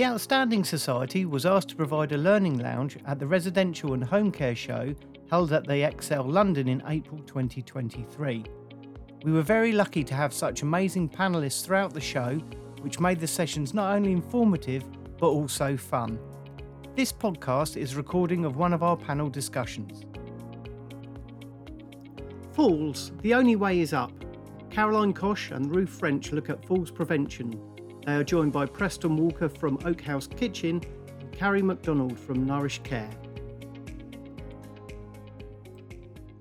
The Outstanding Society was asked to provide a learning lounge at the Residential and Home Care Show held at the Excel London in April 2023. We were very lucky to have such amazing panellists throughout the show, which made the sessions not only informative but also fun. This podcast is a recording of one of our panel discussions. Falls, the only way is up. Caroline Cosh and Ruth French look at falls prevention. They are joined by Preston Walker from Oakhouse Kitchen and Carrie McDonald from Nourish Care.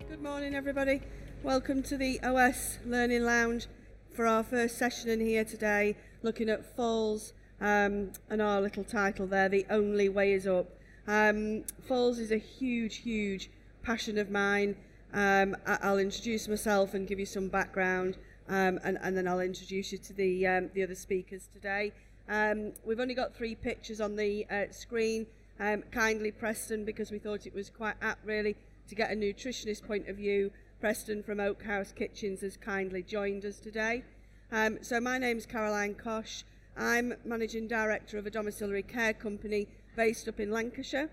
Good morning, everybody. Welcome to the OS Learning Lounge for our first session in here today, looking at falls um, and our little title there, The Only Way Is Up. Um, falls is a huge, huge passion of mine. Um, I- will introduce myself and give you some background, um, and, and, then I'll introduce you to the, um, the other speakers today. Um, we've only got three pictures on the uh, screen. Um, kindly, Preston, because we thought it was quite apt, really, to get a nutritionist point of view. Preston from Oakhouse Kitchens has kindly joined us today. Um, so, my name is Caroline Cosh. I'm managing director of a domiciliary care company based up in Lancashire,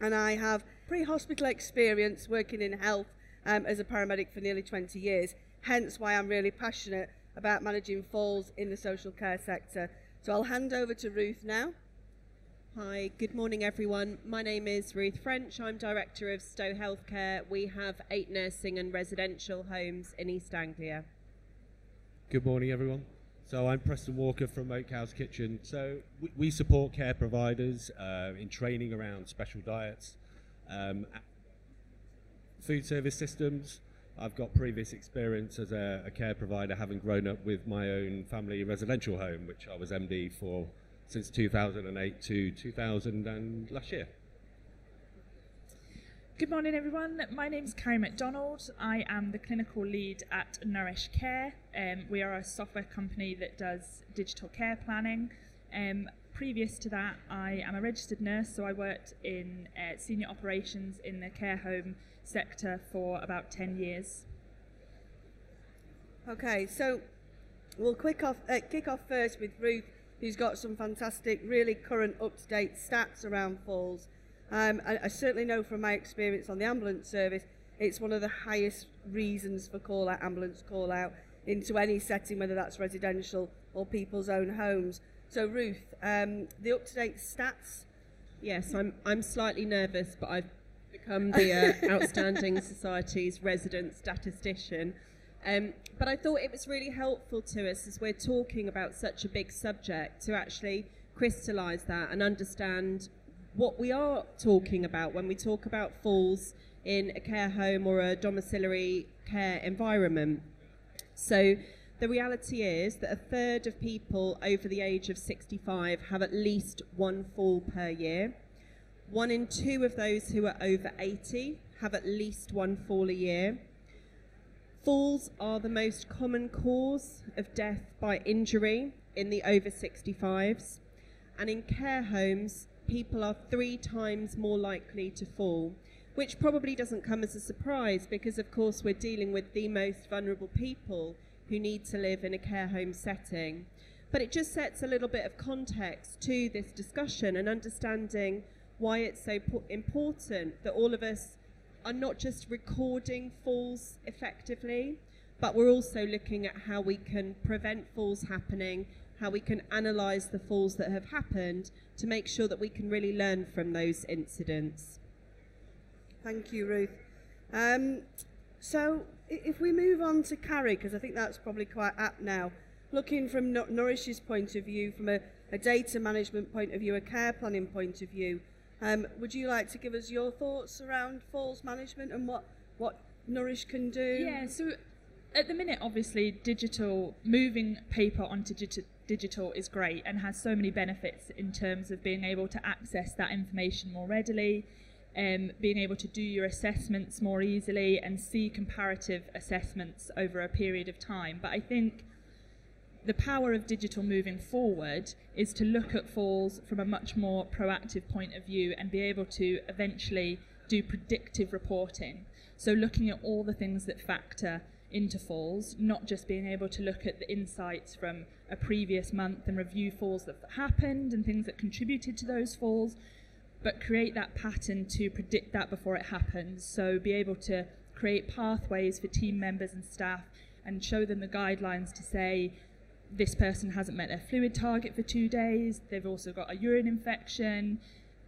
and I have pre-hospital experience working in health um, as a paramedic for nearly 20 years, hence why I'm really passionate about managing falls in the social care sector. So I'll hand over to Ruth now. Hi, good morning everyone. My name is Ruth French. I'm Director of Stow Healthcare. We have eight nursing and residential homes in East Anglia. Good morning everyone. So I'm Preston Walker from Oakhouse Kitchen. So we, we support care providers uh, in training around special diets, um, food service systems. I've got previous experience as a, a, care provider, having grown up with my own family residential home, which I was MD for since 2008 to 2000 and last year. Good morning, everyone. My name is Carrie McDonald. I am the clinical lead at Nourish Care. Um, we are a software company that does digital care planning. Um, previous to that, I am a registered nurse, so I worked in uh, senior operations in the care home sector for about 10 years. Okay, so we'll quick off, uh, kick off first with Ruth, who's got some fantastic, really current, up to date stats around falls. Um, I, I certainly know from my experience on the ambulance service, it's one of the highest reasons for call out, ambulance call out into any setting, whether that's residential or people's own homes. So Ruth, um, the up-to-date stats. Yes, I'm I'm slightly nervous, but I've become the uh, Outstanding Society's resident statistician. Um, but I thought it was really helpful to us as we're talking about such a big subject to actually crystallise that and understand what we are talking about when we talk about falls in a care home or a domiciliary care environment. So the reality is that a third of people over the age of 65 have at least one fall per year. One in two of those who are over 80 have at least one fall a year. Falls are the most common cause of death by injury in the over 65s. And in care homes, people are three times more likely to fall, which probably doesn't come as a surprise because, of course, we're dealing with the most vulnerable people who need to live in a care home setting. But it just sets a little bit of context to this discussion and understanding why it's so important that all of us are not just recording falls effectively, but we're also looking at how we can prevent falls happening, how we can analyse the falls that have happened to make sure that we can really learn from those incidents. Thank you, Ruth. Um, so, if we move on to Carrie, because I think that's probably quite apt now, looking from Nourish's point of view, from a, a, data management point of view, a care planning point of view, um, would you like to give us your thoughts around falls management and what, what Nourish can do? Yeah, so at the minute, obviously, digital, moving paper onto digi- digital is great and has so many benefits in terms of being able to access that information more readily, um, being able to do your assessments more easily and see comparative assessments over a period of time. But I think the power of digital moving forward is to look at falls from a much more proactive point of view and be able to eventually do predictive reporting. So, looking at all the things that factor into falls, not just being able to look at the insights from a previous month and review falls that happened and things that contributed to those falls, but create that pattern to predict that before it happens. So be able to create pathways for team members and staff and show them the guidelines to say this person hasn't met their fluid target for two days, they've also got a urine infection,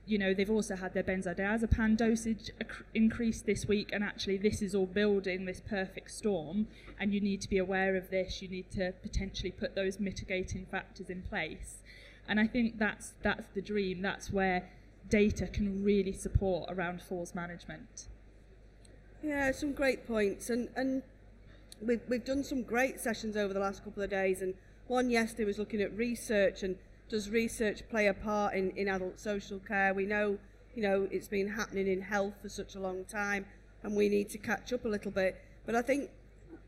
you know, they've also had their benzodiazepam dosage increased this week, and actually, this is all building this perfect storm. And you need to be aware of this. You need to potentially put those mitigating factors in place. And I think that's that's the dream. That's where data can really support around falls management. Yeah, some great points, and and we've we've done some great sessions over the last couple of days, and one yesterday was looking at research and does research play a part in, in adult social care? We know, you know, it's been happening in health for such a long time and we need to catch up a little bit. But I think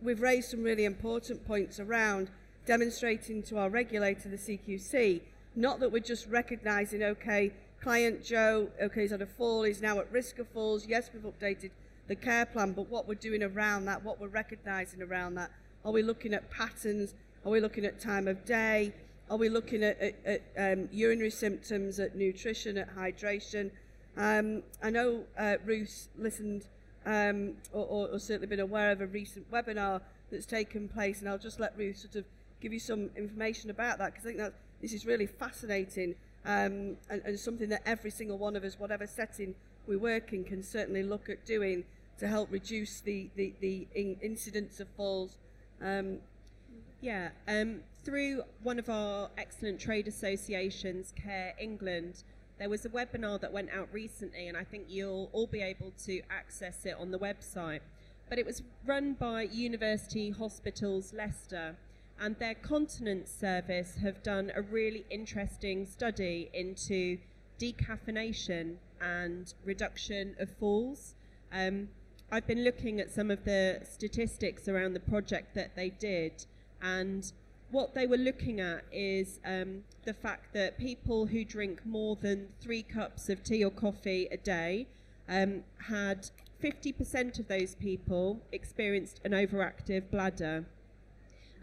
we've raised some really important points around demonstrating to our regulator, the CQC, not that we're just recognising, okay, client Joe, okay, he's had a fall, he's now at risk of falls. Yes, we've updated the care plan, but what we're doing around that, what we're recognising around that. Are we looking at patterns? Are we looking at time of day? Are we looking at, at, at um, urinary symptoms, at nutrition, at hydration? Um, I know uh, Ruth listened um, or, or, or certainly been aware of a recent webinar that's taken place, and I'll just let Ruth sort of give you some information about that because I think that this is really fascinating um, and, and something that every single one of us, whatever setting we work in, can certainly look at doing to help reduce the, the, the in incidence of falls. Um, yeah, um, through one of our excellent trade associations, Care England, there was a webinar that went out recently, and I think you'll all be able to access it on the website. But it was run by University Hospitals Leicester, and their continence service have done a really interesting study into decaffeination and reduction of falls. Um, I've been looking at some of the statistics around the project that they did, and what they were looking at is um, the fact that people who drink more than three cups of tea or coffee a day um, had 50% of those people experienced an overactive bladder.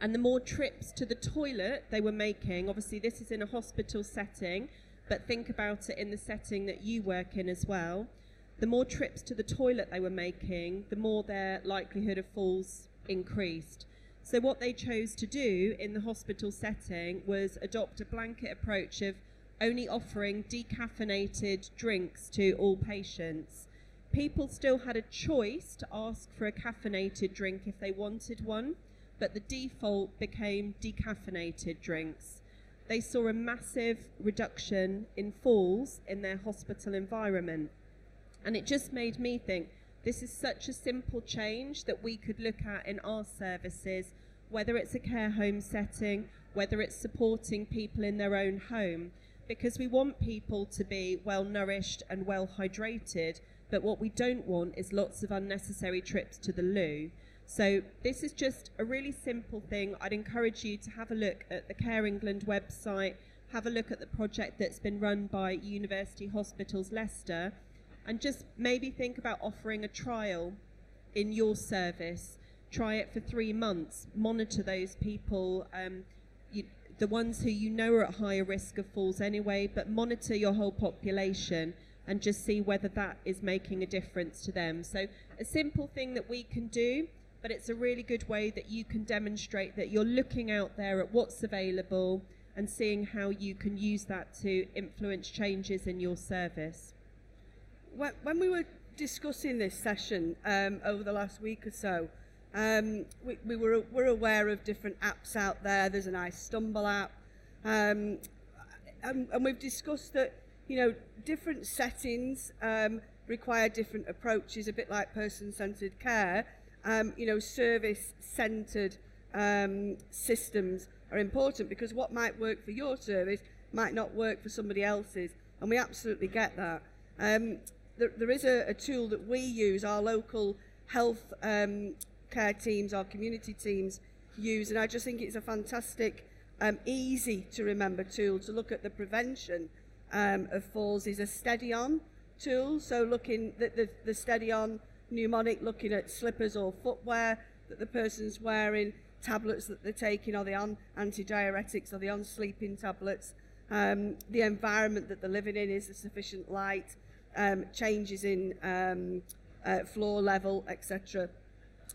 And the more trips to the toilet they were making, obviously, this is in a hospital setting, but think about it in the setting that you work in as well. The more trips to the toilet they were making, the more their likelihood of falls increased. So, what they chose to do in the hospital setting was adopt a blanket approach of only offering decaffeinated drinks to all patients. People still had a choice to ask for a caffeinated drink if they wanted one, but the default became decaffeinated drinks. They saw a massive reduction in falls in their hospital environment. And it just made me think this is such a simple change that we could look at in our services, whether it's a care home setting, whether it's supporting people in their own home, because we want people to be well nourished and well hydrated, but what we don't want is lots of unnecessary trips to the loo. So this is just a really simple thing. I'd encourage you to have a look at the Care England website, have a look at the project that's been run by University Hospitals Leicester and just maybe think about offering a trial in your service. Try it for three months. Monitor those people, um, you, the ones who you know are at higher risk of falls anyway, but monitor your whole population and just see whether that is making a difference to them. So, a simple thing that we can do, but it's a really good way that you can demonstrate that you're looking out there at what's available and seeing how you can use that to influence changes in your service when, we were discussing this session um, over the last week or so, um, we, we were we're aware of different apps out there. There's an iStumble app, um, and, and we've discussed that you know different settings um, require different approaches. A bit like person-centered care, um, you know, service-centered um, systems are important because what might work for your service might not work for somebody else's, and we absolutely get that. Um, there, there is a, a tool that we use, our local health um, care teams, our community teams use, and I just think it's a fantastic, um, easy to remember tool to look at the prevention um, of falls is a steady on tool. So looking the, the, the steady on mnemonic, looking at slippers or footwear, that the person's wearing, tablets that they're taking, are they on antidiuretics, are they on sleeping tablets, um, the environment that they're living in, is there sufficient light, um, changes in um, uh, floor level, etc.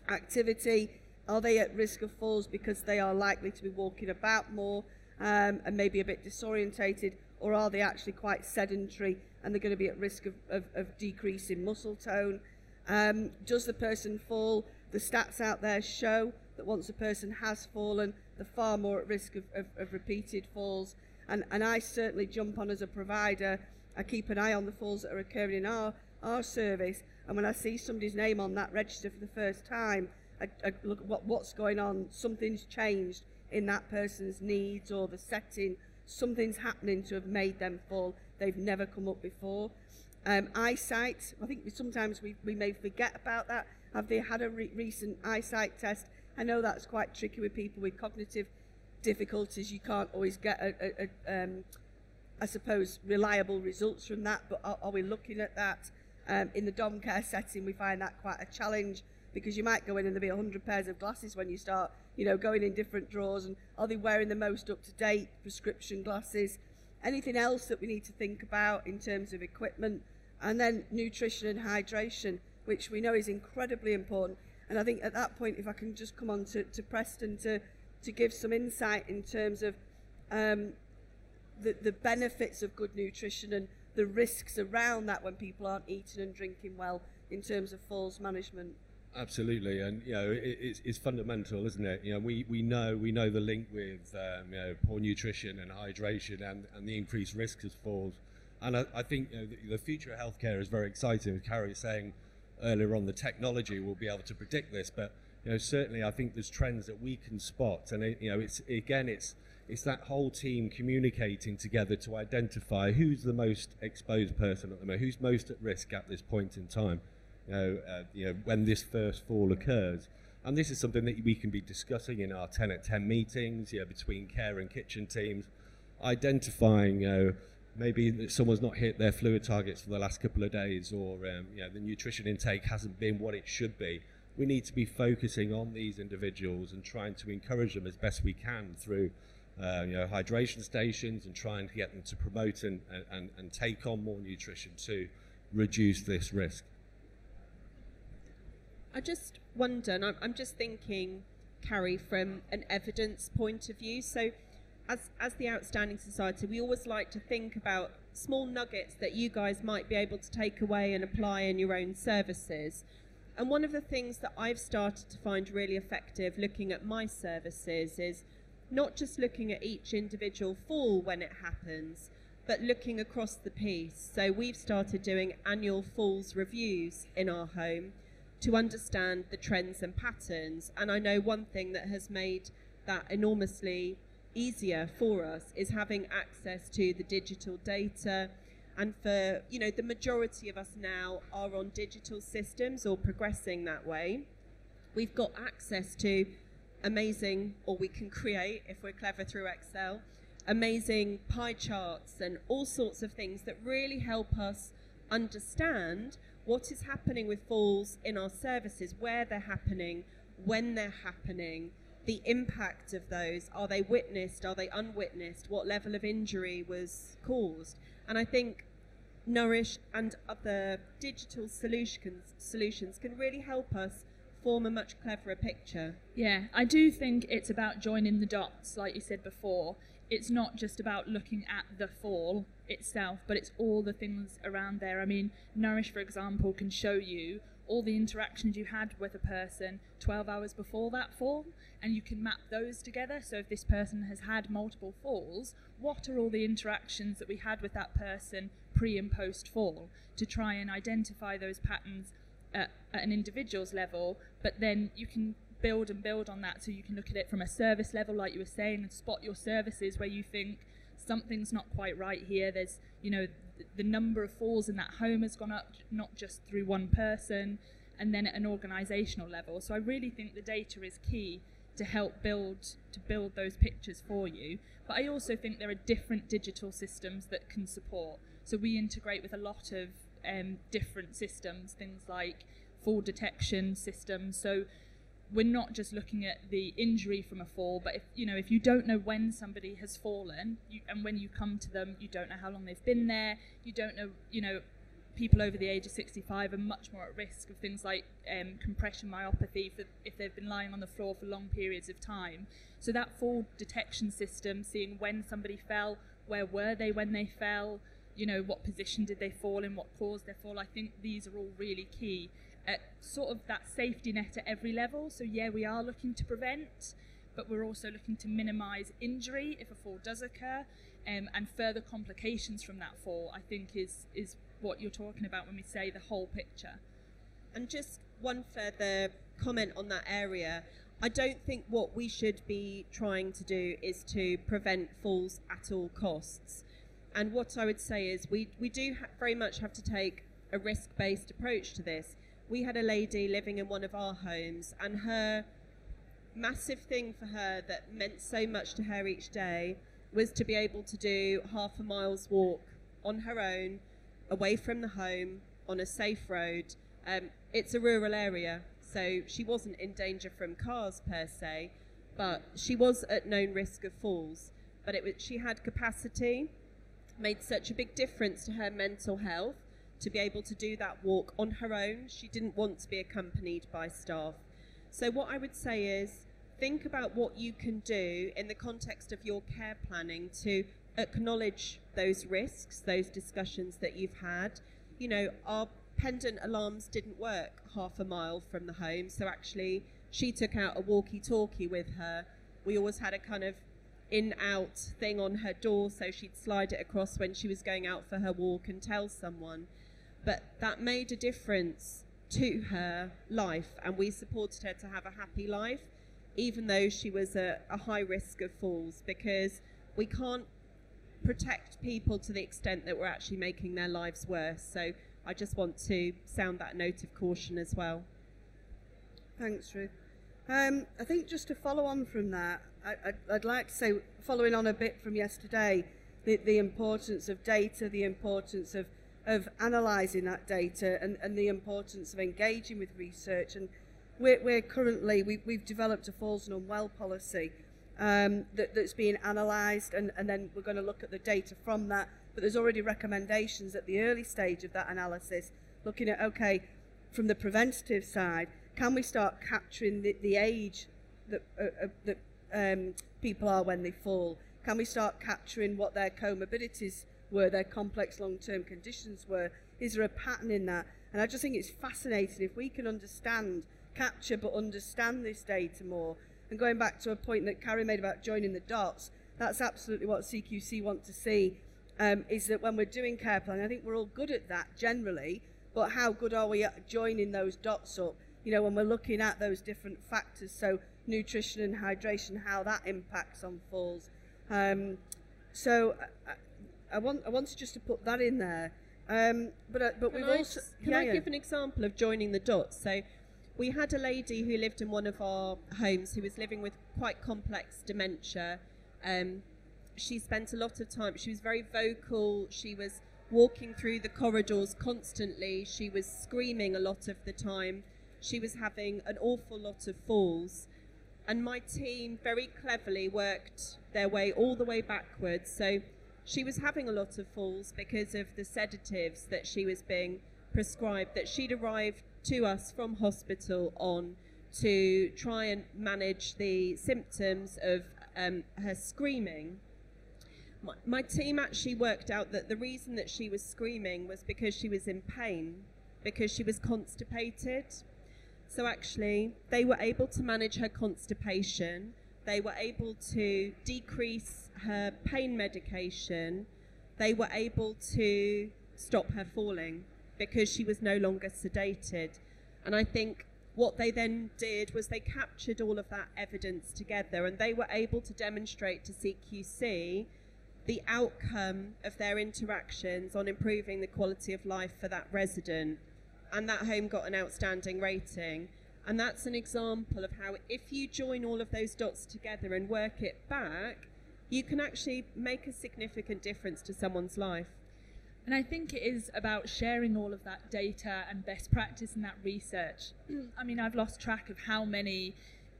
Activity, are they at risk of falls because they are likely to be walking about more um, and maybe a bit disorientated, or are they actually quite sedentary and they're going to be at risk of, of, of decreasing muscle tone? Um, does the person fall? The stats out there show that once a person has fallen, they're far more at risk of, of, of repeated falls. And, and I certainly jump on as a provider. I keep an eye on the falls that are occurring in our, our service. And when I see somebody's name on that register for the first time, I, I look at what, what's going on. Something's changed in that person's needs or the setting. Something's happening to have made them fall. They've never come up before. Um, eyesight, I think sometimes we, we may forget about that. Have they had a re- recent eyesight test? I know that's quite tricky with people with cognitive difficulties. You can't always get, a, a, a, um, I suppose, reliable results from that, but are, are we looking at that? Um, in the dom care setting, we find that quite a challenge because you might go in and there'll be 100 pairs of glasses when you start, you know, going in different drawers. And are they wearing the most up to date prescription glasses? Anything else that we need to think about in terms of equipment? And then nutrition and hydration, which we know is incredibly important. And I think at that point, if I can just come on to, to Preston to, to give some insight in terms of um, the, the benefits of good nutrition and the risks around that when people aren't eating and drinking well in terms of falls management. Absolutely, and you know it, it's, it's fundamental, isn't it? You know, we, we know we know the link with um, you know poor nutrition and hydration and, and the increased risks of falls, and I, I think you know, the, the, future of healthcare is very exciting. As Carrie was saying earlier on, the technology will be able to predict this, but you know certainly I think there's trends that we can spot, and it, you know it's again it's it's that whole team communicating together to identify who's the most exposed person at the moment, who's most at risk at this point in time you know, uh, you know, when this first fall occurs. And this is something that we can be discussing in our 10 at 10 meetings, you know, between care and kitchen teams, identifying, you know, maybe someone's not hit their fluid targets for the last couple of days or, um, you know, the nutrition intake hasn't been what it should be. We need to be focusing on these individuals and trying to encourage them as best we can through uh, you know, hydration stations and trying to get them to promote and, and, and take on more nutrition to reduce this risk. I just wonder, and I'm, I'm just thinking, Carrie, from an evidence point of view. So, as, as the Outstanding Society, we always like to think about small nuggets that you guys might be able to take away and apply in your own services. And one of the things that I've started to find really effective looking at my services is not just looking at each individual fall when it happens, but looking across the piece. So we've started doing annual falls reviews in our home to understand the trends and patterns. And I know one thing that has made that enormously easier for us is having access to the digital data. And for, you know, the majority of us now are on digital systems or progressing that way. We've got access to amazing, or we can create, if we're clever through Excel, amazing pie charts and all sorts of things that really help us understand what is happening with falls in our services, where they're happening, when they're happening, the impact of those. Are they witnessed? Are they unwitnessed? What level of injury was caused? And I think Nourish and other digital solutions solutions can really help us form a much cleverer picture. Yeah, I do think it's about joining the dots, like you said before it's not just about looking at the fall itself, but it's all the things around there. I mean, Nourish, for example, can show you all the interactions you had with a person 12 hours before that fall, and you can map those together. So, if this person has had multiple falls, what are all the interactions that we had with that person pre and post fall to try and identify those patterns at, at an individual's level? But then you can build and build on that so you can look at it from a service level like you were saying and spot your services where you think something's not quite right here. There's you know th- the number of falls in that home has gone up not just through one person and then at an organizational level. So i really think the data is key to help build to build those pictures for you. But i also think there are different digital systems that can support. So we integrate with a lot of um, different systems things like fall detection systems. So we're not just looking at the injury from a fall, but if you know if you don't know when somebody has fallen, you, and when you come to them, you don't know how long they've been there. You don't know, you know, people over the age of 65 are much more at risk of things like um, compression myopathy for, if they've been lying on the floor for long periods of time. So that fall detection system, seeing when somebody fell, where were they when they fell, you know, what position did they fall in, what caused their fall. I think these are all really key at sort of that safety net at every level. So, yeah, we are looking to prevent, but we're also looking to minimise injury if a fall does occur. Um, and further complications from that fall, I think, is, is what you're talking about when we say the whole picture. And just one further comment on that area. I don't think what we should be trying to do is to prevent falls at all costs. And what I would say is we, we do ha- very much have to take a risk based approach to this we had a lady living in one of our homes, and her massive thing for her that meant so much to her each day was to be able to do half a mile's walk on her own, away from the home, on a safe road. Um, it's a rural area, so she wasn't in danger from cars per se, but she was at known risk of falls. But it was, she had capacity, made such a big difference to her mental health to be able to do that walk on her own. She didn't want to be accompanied by staff. So, what I would say is think about what you can do in the context of your care planning to acknowledge those risks, those discussions that you've had. You know, our pendant alarms didn't work half a mile from the home, so actually, she took out a walkie talkie with her. We always had a kind of in out thing on her door so she'd slide it across when she was going out for her walk and tell someone but that made a difference to her life, and we supported her to have a happy life, even though she was at a high risk of falls, because we can't protect people to the extent that we're actually making their lives worse. So I just want to sound that note of caution as well. Thanks, Ruth. Um, I think just to follow on from that, I, would like to say, following on a bit from yesterday, the, the importance of data, the importance of of analysing that data and, and the importance of engaging with research. And we're, we're currently, we, we've developed a falls and unwell policy um, that, that's being analysed, and, and then we're going to look at the data from that. But there's already recommendations at the early stage of that analysis, looking at, okay, from the preventative side, can we start capturing the, the age that, uh, uh, that um, people are when they fall? Can we start capturing what their comorbidities were, their complex long term conditions were. Is there a pattern in that? And I just think it's fascinating if we can understand, capture, but understand this data more. And going back to a point that Carrie made about joining the dots, that's absolutely what CQC want to see. Um, is that when we're doing care planning, I think we're all good at that generally, but how good are we at joining those dots up? You know, when we're looking at those different factors, so nutrition and hydration, how that impacts on falls. Um, so uh, I want I wanted just to put that in there. Um, but uh, but can we've I also can yeah, I yeah. give an example of joining the dots? So we had a lady who lived in one of our homes who was living with quite complex dementia. Um, she spent a lot of time. She was very vocal. She was walking through the corridors constantly. She was screaming a lot of the time. She was having an awful lot of falls. And my team very cleverly worked their way all the way backwards. So she was having a lot of falls because of the sedatives that she was being prescribed that she'd arrived to us from hospital on to try and manage the symptoms of um, her screaming. My, my team actually worked out that the reason that she was screaming was because she was in pain, because she was constipated. So actually, they were able to manage her constipation they were able to decrease her pain medication. They were able to stop her falling because she was no longer sedated. And I think what they then did was they captured all of that evidence together and they were able to demonstrate to CQC the outcome of their interactions on improving the quality of life for that resident. And that home got an outstanding rating. And that's an example of how, if you join all of those dots together and work it back, you can actually make a significant difference to someone's life. And I think it is about sharing all of that data and best practice and that research. I mean, I've lost track of how many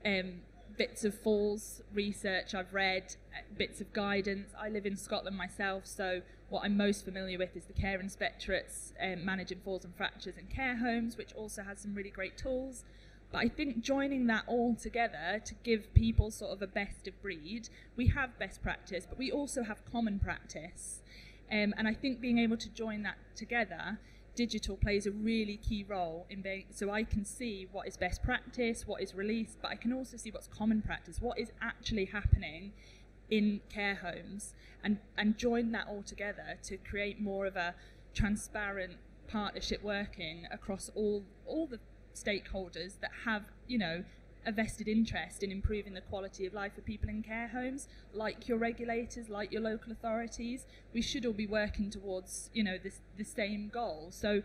um, bits of falls research I've read, uh, bits of guidance. I live in Scotland myself, so what I'm most familiar with is the Care Inspectorate's um, managing falls and fractures in care homes, which also has some really great tools. But I think joining that all together to give people sort of a best of breed, we have best practice, but we also have common practice. Um, and I think being able to join that together, digital plays a really key role in being so I can see what is best practice, what is released, but I can also see what's common practice, what is actually happening in care homes and, and join that all together to create more of a transparent partnership working across all all the stakeholders that have, you know, a vested interest in improving the quality of life for people in care homes, like your regulators, like your local authorities. We should all be working towards, you know, this, the same goal. So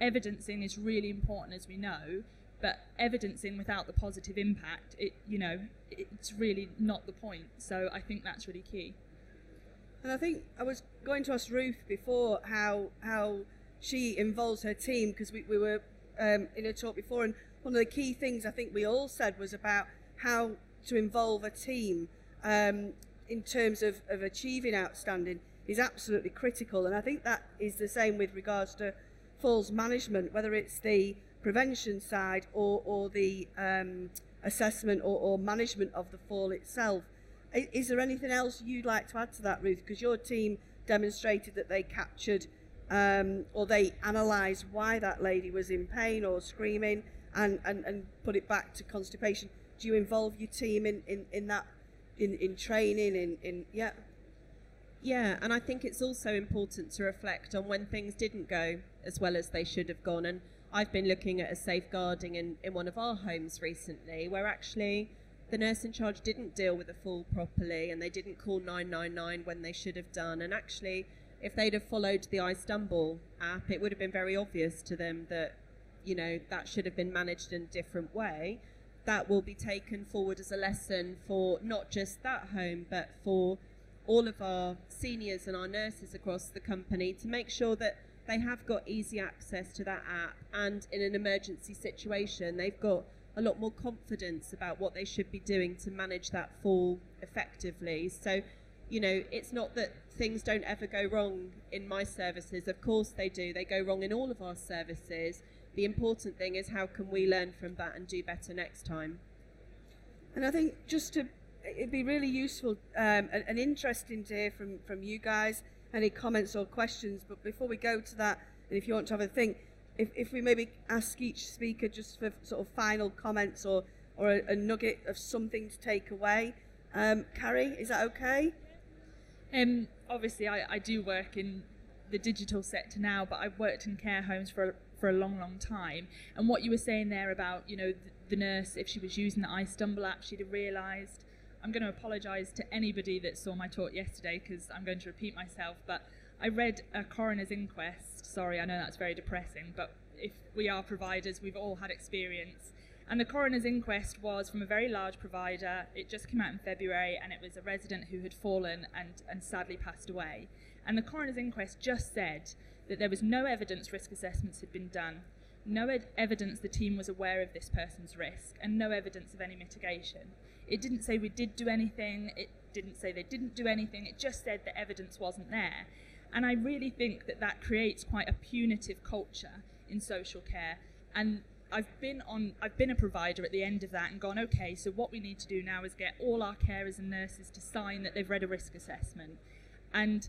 evidencing is really important, as we know, but evidencing without the positive impact, it, you know, it's really not the point. So I think that's really key. And I think I was going to ask Ruth before how how she involves her team because we, we were um, in a talk before and one of the key things I think we all said was about how to involve a team um, in terms of, of achieving outstanding is absolutely critical. And I think that is the same with regards to falls management, whether it's the prevention side or, or the um, assessment or, or management of the fall itself. Is, there anything else you'd like to add to that, Ruth? Because your team demonstrated that they captured um, or they analyse why that lady was in pain or screaming and, and, and put it back to constipation. Do you involve your team in, in, in that, in, in training, in, in, yeah? Yeah, and I think it's also important to reflect on when things didn't go as well as they should have gone. And I've been looking at a safeguarding in, in one of our homes recently where actually the nurse in charge didn't deal with the fall properly and they didn't call 999 when they should have done. And actually, if they'd have followed the iStumble app, it would have been very obvious to them that you know that should have been managed in a different way. That will be taken forward as a lesson for not just that home but for all of our seniors and our nurses across the company to make sure that they have got easy access to that app. And in an emergency situation they've got a lot more confidence about what they should be doing to manage that fall effectively. So you know it's not that things don't ever go wrong in my services of course they do they go wrong in all of our services the important thing is how can we learn from that and do better next time. And I think just to, it'd be really useful um, and, and interesting to hear from, from you guys, any comments or questions. But before we go to that, and if you want to have a think, if, if we maybe ask each speaker just for sort of final comments or, or a, a nugget of something to take away. Um, Carrie, is that okay? Um, obviously, I, I do work in the digital sector now, but I've worked in care homes for for a long, long time. And what you were saying there about, you know, the, the nurse, if she was using the iStumble app, she'd have realised. I'm going to apologise to anybody that saw my talk yesterday because I'm going to repeat myself, but I read a coroner's inquest. Sorry, I know that's very depressing, but if we are providers, we've all had experience. And the coroner's inquest was from a very large provider. It just came out in February, and it was a resident who had fallen and, and sadly passed away. And the coroner's inquest just said that there was no evidence risk assessments had been done, no ed- evidence the team was aware of this person's risk, and no evidence of any mitigation. It didn't say we did do anything, it didn't say they didn't do anything, it just said the evidence wasn't there. And I really think that that creates quite a punitive culture in social care. And I've been on I've been a provider at the end of that and gone okay so what we need to do now is get all our carers and nurses to sign that they've read a risk assessment and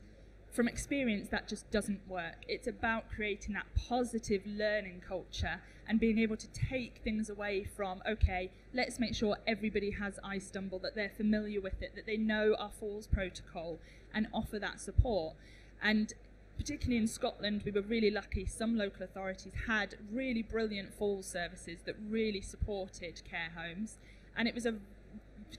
from experience, that just doesn't work. It's about creating that positive learning culture and being able to take things away from, okay, let's make sure everybody has iStumble, that they're familiar with it, that they know our falls protocol, and offer that support. And particularly in Scotland, we were really lucky. Some local authorities had really brilliant fall services that really supported care homes, and it was a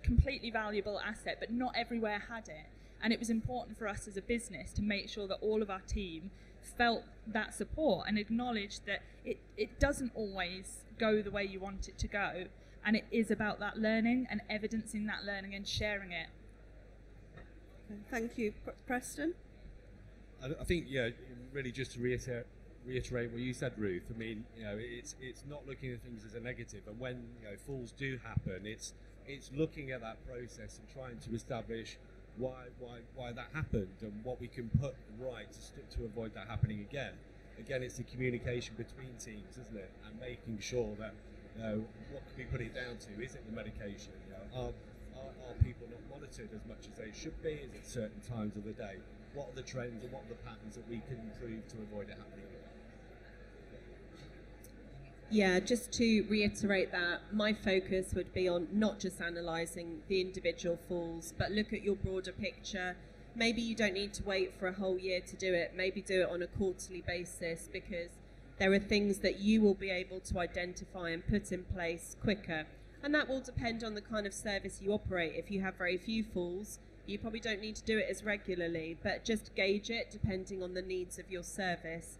completely valuable asset, but not everywhere had it. And it was important for us as a business to make sure that all of our team felt that support and acknowledged that it, it doesn't always go the way you want it to go. And it is about that learning and evidencing that learning and sharing it. Thank you. Preston? I, think yeah, really just to reiterate reiterate what you said, Ruth. I mean, you know, it's it's not looking at things as a negative. and when you know falls do happen, it's it's looking at that process and trying to establish why why why that happened and what we can put right to, to avoid that happening again. Again, it's the communication between teams, isn't it, and making sure that you know what can we put it down to? Is it the medication? You know, are, are, are people not monitored as much as they should be? Is it certain times of the day? What are the trends and what are the patterns that we can improve to avoid it happening? Yeah, just to reiterate that, my focus would be on not just analysing the individual falls, but look at your broader picture. Maybe you don't need to wait for a whole year to do it, maybe do it on a quarterly basis because there are things that you will be able to identify and put in place quicker. And that will depend on the kind of service you operate. If you have very few falls, you probably don't need to do it as regularly, but just gauge it depending on the needs of your service.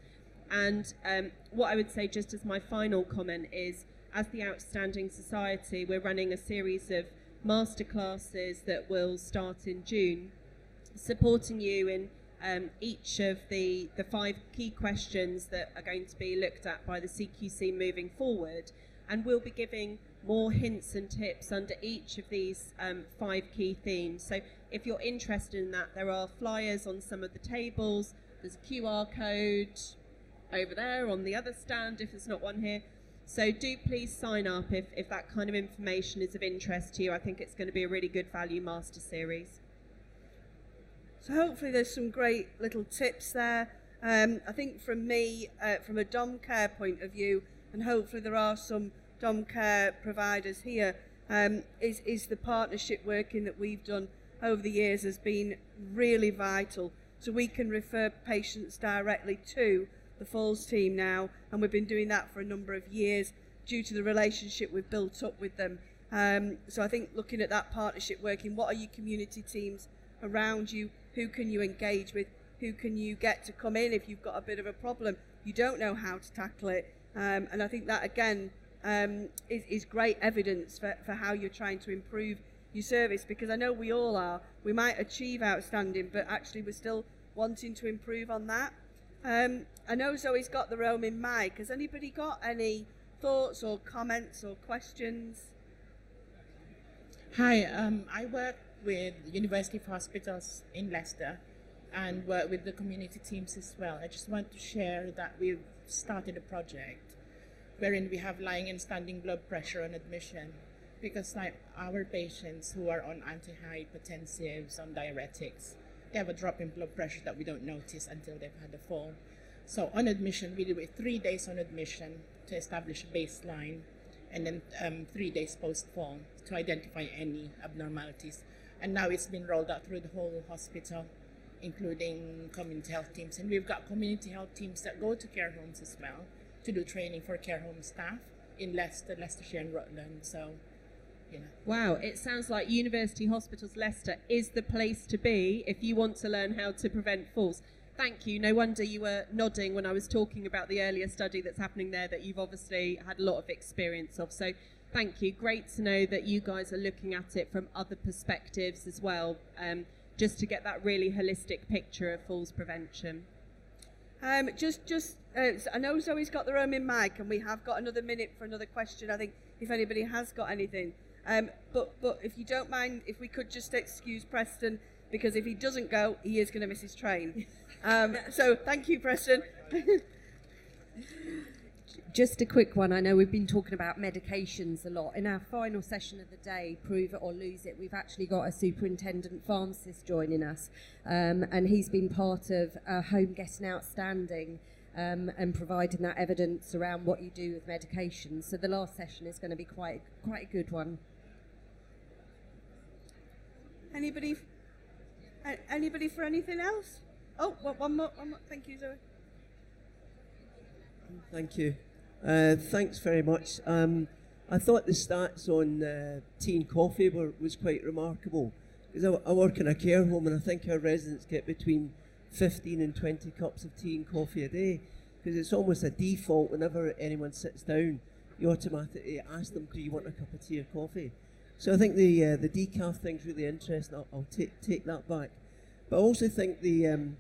And um, what I would say, just as my final comment, is as the Outstanding Society, we're running a series of masterclasses that will start in June, supporting you in um, each of the, the five key questions that are going to be looked at by the CQC moving forward. And we'll be giving more hints and tips under each of these um, five key themes. So if you're interested in that, there are flyers on some of the tables, there's a QR code, over there on the other stand if there's not one here. So do please sign up if, if that kind of information is of interest to you. I think it's going to be a really good value master series. So hopefully there's some great little tips there. Um, I think from me, uh, from a dom care point of view, and hopefully there are some dom care providers here, um, is, is the partnership working that we've done over the years has been really vital. So we can refer patients directly to the Falls team now, and we've been doing that for a number of years due to the relationship we've built up with them. Um, so I think looking at that partnership working, what are your community teams around you? Who can you engage with? Who can you get to come in if you've got a bit of a problem? You don't know how to tackle it. Um, and I think that again um, is, is great evidence for, for how you're trying to improve your service because I know we all are. We might achieve outstanding, but actually we're still wanting to improve on that. Um, I know Zoe's got the roaming mic. Has anybody got any thoughts or comments or questions? Hi, um, I work with University of Hospitals in Leicester and work with the community teams as well. I just want to share that we've started a project wherein we have lying and standing blood pressure on admission because like our patients who are on antihypertensives, on diuretics, they have a drop in blood pressure that we don't notice until they've had a fall. So on admission, we do it three days on admission to establish a baseline, and then um, three days post fall to identify any abnormalities. And now it's been rolled out through the whole hospital, including community health teams. And we've got community health teams that go to care homes as well to do training for care home staff in Leicester, Leicestershire, and Rutland. So you know. Wow, it sounds like University Hospitals Leicester is the place to be if you want to learn how to prevent falls. Thank you. No wonder you were nodding when I was talking about the earlier study that's happening there that you've obviously had a lot of experience of. So thank you. Great to know that you guys are looking at it from other perspectives as well, um, just to get that really holistic picture of falls prevention. Um, just, just, uh, I know Zoe's got the roaming mic, and we have got another minute for another question. I think if anybody has got anything. Um, but but if you don't mind, if we could just excuse Preston, because if he doesn't go, he is going to miss his train. Um, so thank you, Preston. just a quick one. I know we've been talking about medications a lot. In our final session of the day, Prove It or Lose It, we've actually got a superintendent pharmacist joining us, um, and he's been part of uh, Home Getting Outstanding. Um, and providing that evidence around what you do with medications. So the last session is going to be quite quite a good one. Anybody? Anybody for anything else? Oh, one more, one more. Thank you, Zoe. Thank you. Uh, thanks very much. Um, I thought the stats on uh, tea and coffee were was quite remarkable because I, I, work in a care home and I think our residents get between 15 and 20 cups of tea and coffee a day because it's almost a default whenever anyone sits down, you automatically ask them, "Do you want a cup of tea or coffee?" So I think the uh, the decaf thing's really interesting. I'll, I'll take take that back. But I also think the um,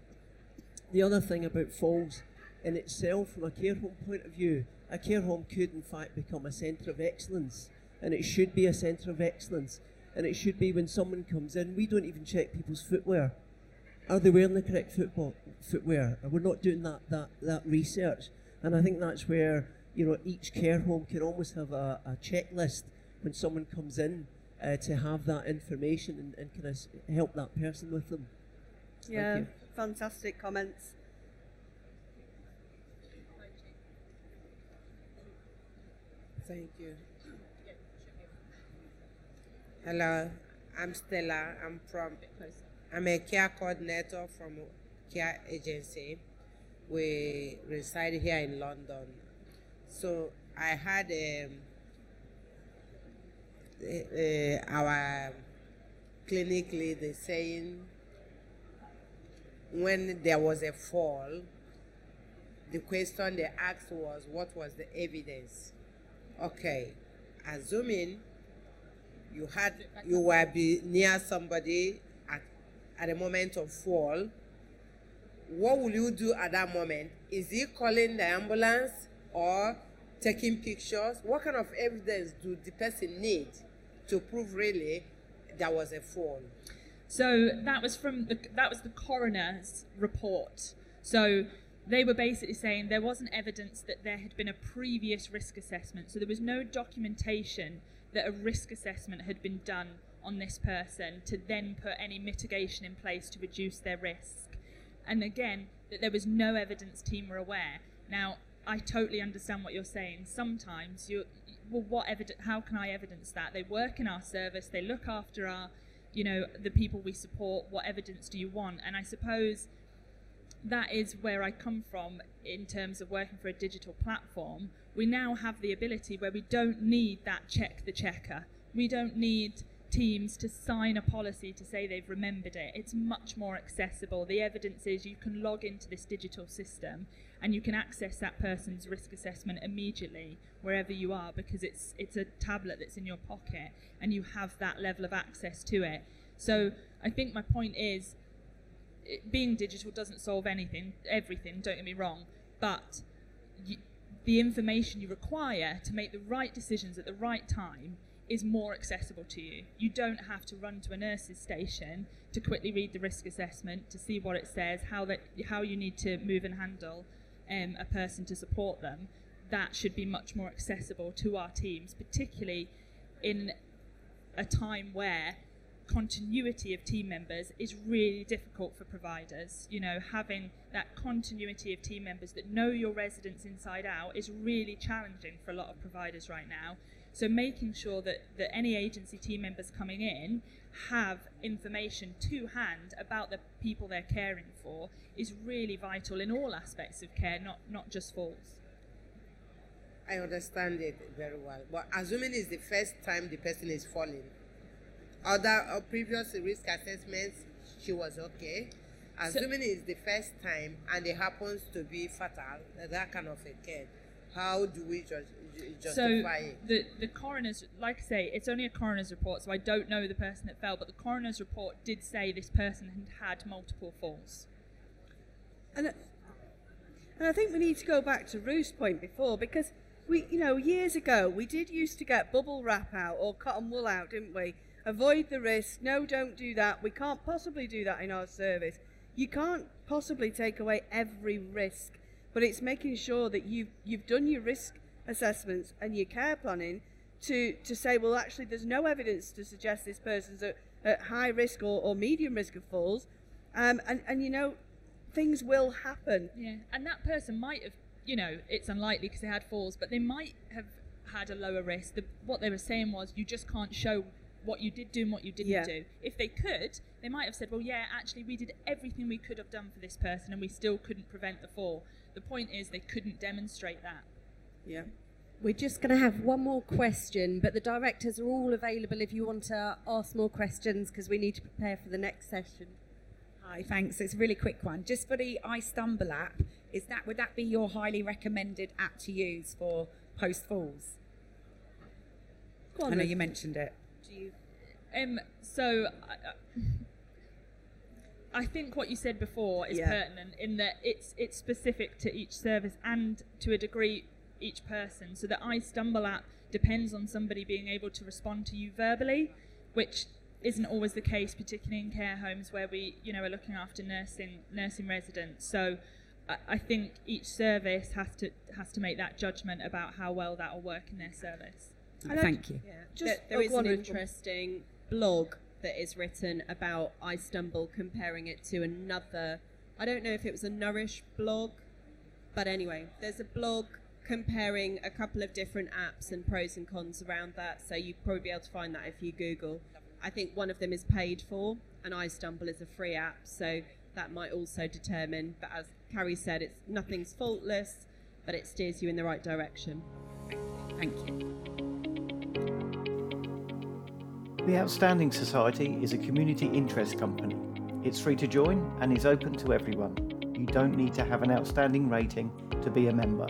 the other thing about falls in itself, from a care home point of view, a care home could in fact become a centre of excellence, and it should be a centre of excellence. And it should be when someone comes in, we don't even check people's footwear. Are they wearing the correct football, footwear? We're not doing that, that, that research. And I think that's where you know each care home can almost have a, a checklist when someone comes in uh, to have that information and, and kind of help that person with them. Yeah, fantastic comments. Thank you. Hello, I'm Stella. I'm from. I'm a care coordinator from care agency. We reside here in London. So I had um, uh, our clinic leader saying when there was a fall, the question they asked was what was the evidence? Okay, assuming you had you were be near somebody at at a moment of fall, what will you do at that moment? Is he calling the ambulance or taking pictures? What kind of evidence do the person need to prove really there was a fall? So that was from the that was the coroner's report. So they were basically saying there wasn't evidence that there had been a previous risk assessment. So there was no documentation that a risk assessment had been done on this person to then put any mitigation in place to reduce their risk. And again, that there was no evidence team were aware. Now, I totally understand what you're saying. Sometimes you well what evidence how can I evidence that? They work in our service, they look after our you know, the people we support, what evidence do you want? And I suppose that is where I come from in terms of working for a digital platform. We now have the ability where we don't need that check the checker. We don't need teams to sign a policy to say they've remembered it. It's much more accessible. The evidence is you can log into this digital system and you can access that person's risk assessment immediately wherever you are because it's it's a tablet that's in your pocket and you have that level of access to it. So I think my point is it, being digital doesn't solve anything, everything, don't get me wrong, but you, the information you require to make the right decisions at the right time is more accessible to you. You don't have to run to a nurse's station to quickly read the risk assessment to see what it says, how that how you need to move and handle um, a person to support them. That should be much more accessible to our teams, particularly in a time where continuity of team members is really difficult for providers. You know, having that continuity of team members that know your residents inside out is really challenging for a lot of providers right now. So making sure that, that any agency team members coming in have information to hand about the people they're caring for is really vital in all aspects of care, not, not just falls. I understand it very well. But assuming it's the first time the person is falling, other uh, previous risk assessments, she was okay. Assuming so, it's the first time and it happens to be fatal, that kind of a care, how do we justify so the the coroner's, like I say, it's only a coroner's report, so I don't know the person that fell, but the coroner's report did say this person had had multiple falls. And, and I think we need to go back to Ruth's point before because we, you know, years ago we did used to get bubble wrap out or cotton wool out, didn't we? Avoid the risk. No, don't do that. We can't possibly do that in our service. You can't possibly take away every risk, but it's making sure that you've you've done your risk assessments and your care planning to to say, well, actually, there's no evidence to suggest this person's at, at high risk or, or medium risk of falls, um, and and you know, things will happen. Yeah, and that person might have, you know, it's unlikely because they had falls, but they might have had a lower risk. The, what they were saying was, you just can't show what you did do and what you didn't Yeah. do. If they could, they might have said, well, yeah, actually, we did everything we could have done for this person and we still couldn't prevent the fall. The point is, they couldn't demonstrate that. Yeah. We're just going to have one more question, but the directors are all available if you want to ask more questions because we need to prepare for the next session. Hi, thanks. It's a really quick one. Just for the iStumble app, is that would that be your highly recommended app to use for post falls? I know Ruth. you mentioned it. Um, so, I- I- I think what you said before is Yeah. pertinent in that it's it's specific to each service and to a degree each person. So the iStumble app depends on somebody being able to respond to you verbally, which isn't always the case, particularly in care homes where we, you know, are looking after nursing nursing residents. So I, I think each service has to has to make that judgment about how well that will work in their service. And I- Thank you. Yeah. Just- there, there is go on, an Ruth, go on. interesting blog that is written about iStumble comparing it to another. I don't know if it was a Nourish blog, but anyway, there's a blog comparing a couple of different apps and pros and cons around that. So you'd probably be able to find that if you Google. I think one of them is paid for, and iStumble is a free app. So that might also determine. But as Carrie said, it's nothing's faultless, but it steers you in the right direction. Thank you. The Outstanding Society is a community interest company. It's free to join and is open to everyone. You don't need to have an outstanding rating to be a member.